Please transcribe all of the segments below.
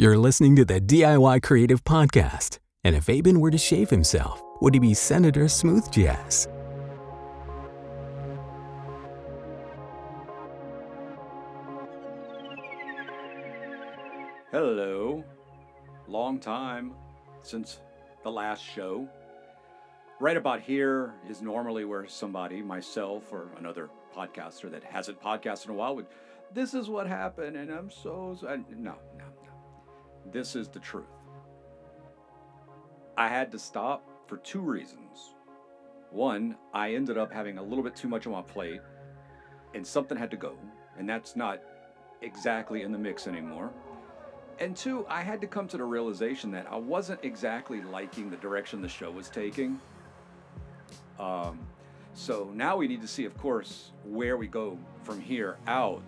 You're listening to the DIY Creative Podcast. And if Aben were to shave himself, would he be Senator Smooth Jazz? Hello. Long time since the last show. Right about here is normally where somebody, myself or another podcaster that hasn't podcasted in a while, would, this is what happened, and I'm so, no, no. This is the truth. I had to stop for two reasons. One, I ended up having a little bit too much on my plate, and something had to go, and that's not exactly in the mix anymore. And two, I had to come to the realization that I wasn't exactly liking the direction the show was taking. Um, so now we need to see, of course, where we go from here out.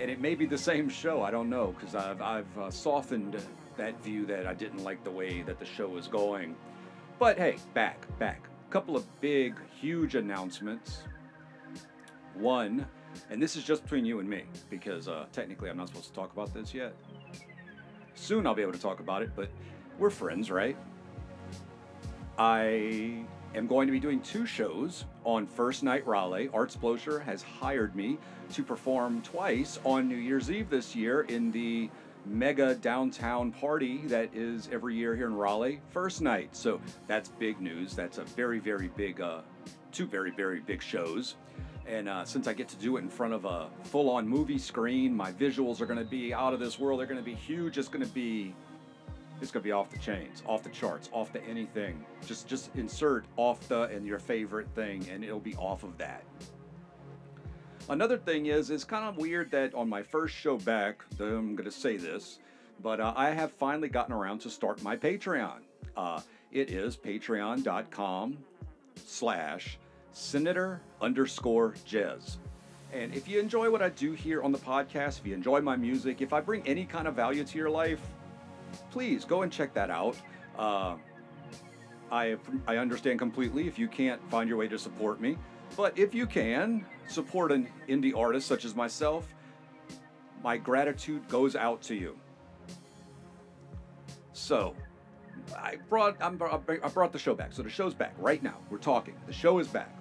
And it may be the same show, I don't know, because I've, I've uh, softened that view that I didn't like the way that the show was going. But hey, back, back. A couple of big, huge announcements. One, and this is just between you and me, because uh, technically I'm not supposed to talk about this yet. Soon I'll be able to talk about it, but we're friends, right? I am going to be doing two shows on First Night Raleigh. Artsplosure has hired me to perform twice on New Year's Eve this year in the mega downtown party that is every year here in Raleigh, First Night. So that's big news. That's a very, very big, uh, two very, very big shows. And uh, since I get to do it in front of a full on movie screen, my visuals are going to be out of this world. They're going to be huge. It's going to be. It's gonna be off the chains, off the charts, off the anything. Just just insert off the and your favorite thing, and it'll be off of that. Another thing is, it's kind of weird that on my first show back, I'm going to say this, but uh, I have finally gotten around to start my Patreon. Uh, it is patreon.com slash senator underscore jaiz. And if you enjoy what I do here on the podcast, if you enjoy my music, if I bring any kind of value to your life, please go and check that out. Uh, I, I understand completely if you can't find your way to support me. But if you can support an indie artist such as myself, my gratitude goes out to you. So, I brought I'm, I brought the show back. So the show's back right now. We're talking. The show is back.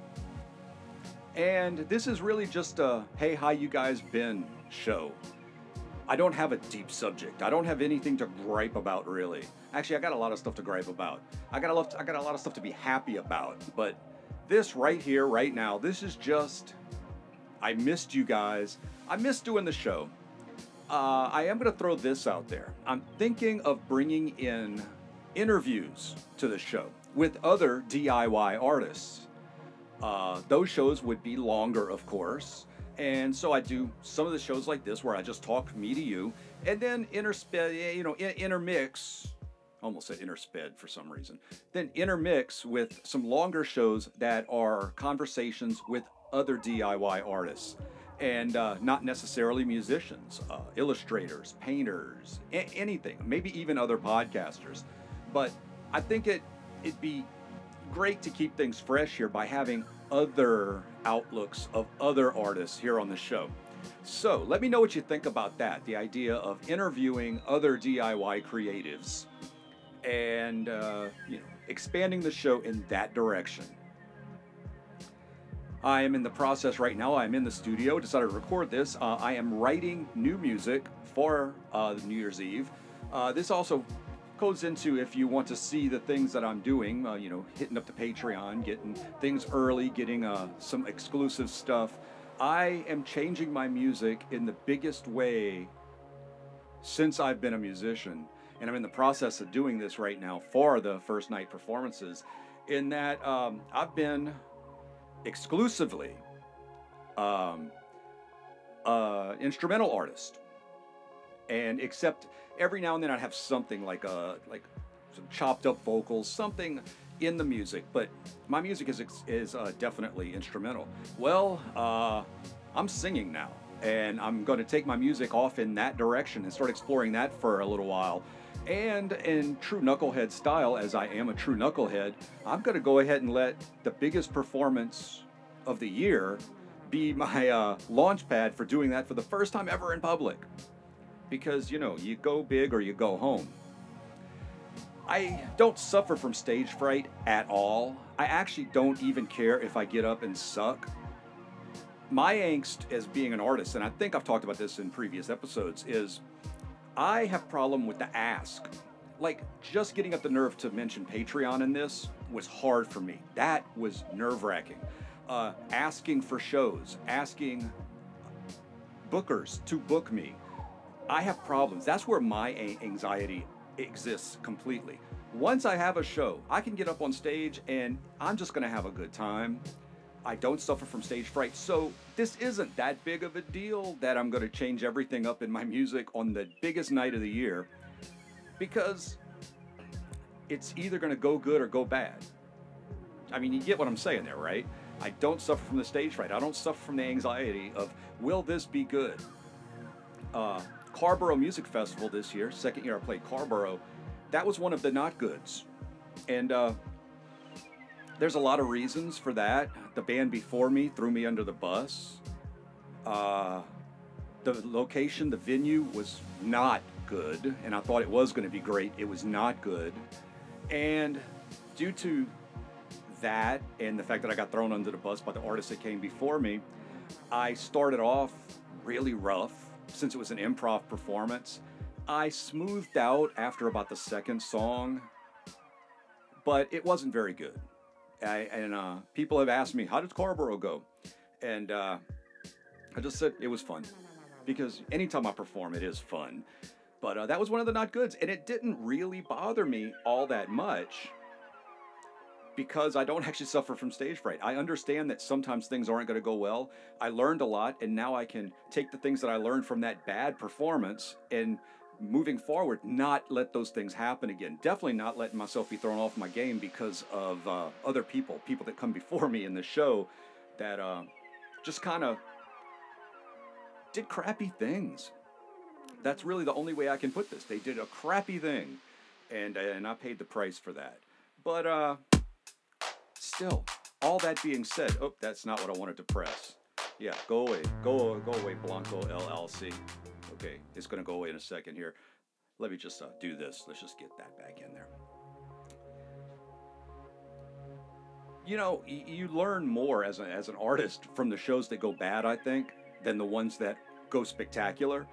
And this is really just a hey, how you guys been show. I don't have a deep subject. I don't have anything to gripe about really. Actually, I got a lot of stuff to gripe about. I got a lot I got a lot of stuff to be happy about, but this right here, right now, this is just. I missed you guys. I missed doing the show. Uh, I am going to throw this out there. I'm thinking of bringing in interviews to the show with other DIY artists. Uh, those shows would be longer, of course. And so I do some of the shows like this where I just talk me to you and then interspe- you know, intermix almost said intersped for some reason. Then intermix with some longer shows that are conversations with other DIY artists and uh, not necessarily musicians, uh, illustrators, painters, a- anything, maybe even other podcasters. But I think it it'd be great to keep things fresh here by having other outlooks of other artists here on the show. So let me know what you think about that the idea of interviewing other DIY creatives and uh, you know expanding the show in that direction. I am in the process right now. I'm in the studio, decided to record this. Uh, I am writing new music for uh, New Year's Eve. Uh, this also goes into if you want to see the things that I'm doing, uh, you know, hitting up the Patreon, getting things early, getting uh, some exclusive stuff. I am changing my music in the biggest way since I've been a musician and I'm in the process of doing this right now for the first night performances. In that um, I've been exclusively um, uh, instrumental artist, and except every now and then I'd have something like a like some chopped up vocals, something in the music, but my music is is uh, definitely instrumental. Well, uh, I'm singing now, and I'm going to take my music off in that direction and start exploring that for a little while. And in true knucklehead style, as I am a true knucklehead, I'm going to go ahead and let the biggest performance of the year be my uh, launch pad for doing that for the first time ever in public. Because, you know, you go big or you go home. I don't suffer from stage fright at all. I actually don't even care if I get up and suck. My angst as being an artist, and I think I've talked about this in previous episodes, is I have problem with the ask. Like just getting up the nerve to mention Patreon in this was hard for me. That was nerve wracking. Uh, asking for shows, asking bookers to book me. I have problems. That's where my anxiety exists completely. Once I have a show, I can get up on stage and I'm just going to have a good time. I don't suffer from stage fright. So this isn't that big of a deal that I'm going to change everything up in my music on the biggest night of the year because it's either going to go good or go bad. I mean, you get what I'm saying there, right? I don't suffer from the stage fright. I don't suffer from the anxiety of, will this be good? Uh, Carrboro Music Festival this year, second year I played Carrboro, that was one of the not goods. And uh, there's a lot of reasons for that. The band before me threw me under the bus. Uh, the location, the venue was not good, and I thought it was going to be great. It was not good. And due to that and the fact that I got thrown under the bus by the artists that came before me, I started off really rough since it was an improv performance. I smoothed out after about the second song, but it wasn't very good. I, and uh, people have asked me, How did Carrboro go? And uh, I just said it was fun because anytime I perform, it is fun. But uh, that was one of the not goods, and it didn't really bother me all that much because I don't actually suffer from stage fright. I understand that sometimes things aren't going to go well. I learned a lot, and now I can take the things that I learned from that bad performance and moving forward, not let those things happen again. Definitely not letting myself be thrown off my game because of uh, other people, people that come before me in the show that uh, just kind of did crappy things. That's really the only way I can put this. They did a crappy thing, and and I paid the price for that. But uh, still, all that being said, oh, that's not what I wanted to press. Yeah, go away, go go away, Blanco LLC. Okay, it's to go away in a second here. Let me just uh, do this. Let's just get that back in there. You know, y- you learn more as, a, as an artist from the shows that go bad, I think, than the ones that go spectacular.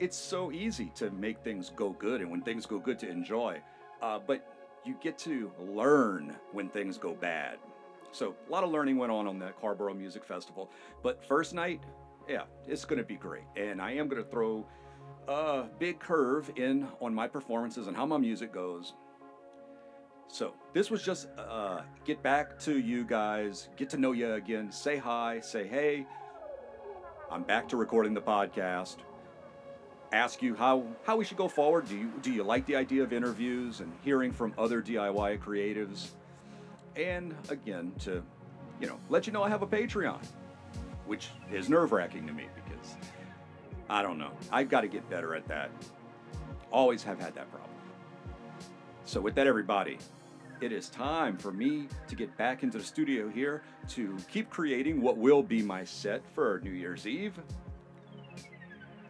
It's so easy to make things go good, and when things go good, to enjoy. Uh, but you get to learn when things go bad. So a lot of learning went on on the Carrboro Music Festival. But first night, yeah, it's going to be great. And I am going to throw a big curve in on my performances and how my music goes. So this was just uh, get back to you guys, get to know you again, say hi, say hey. I'm back to recording the podcast. Ask you how how we should go forward. Do you do you like the idea of interviews and hearing from other DIY creatives? And again, to you know, let you know I have a Patreon which is nerve wracking to me because I don't know. I've got to get better at that. Always have had that problem. So, with that, everybody, it is time for me to get back into the studio here to keep creating what will be my set for New Year's Eve.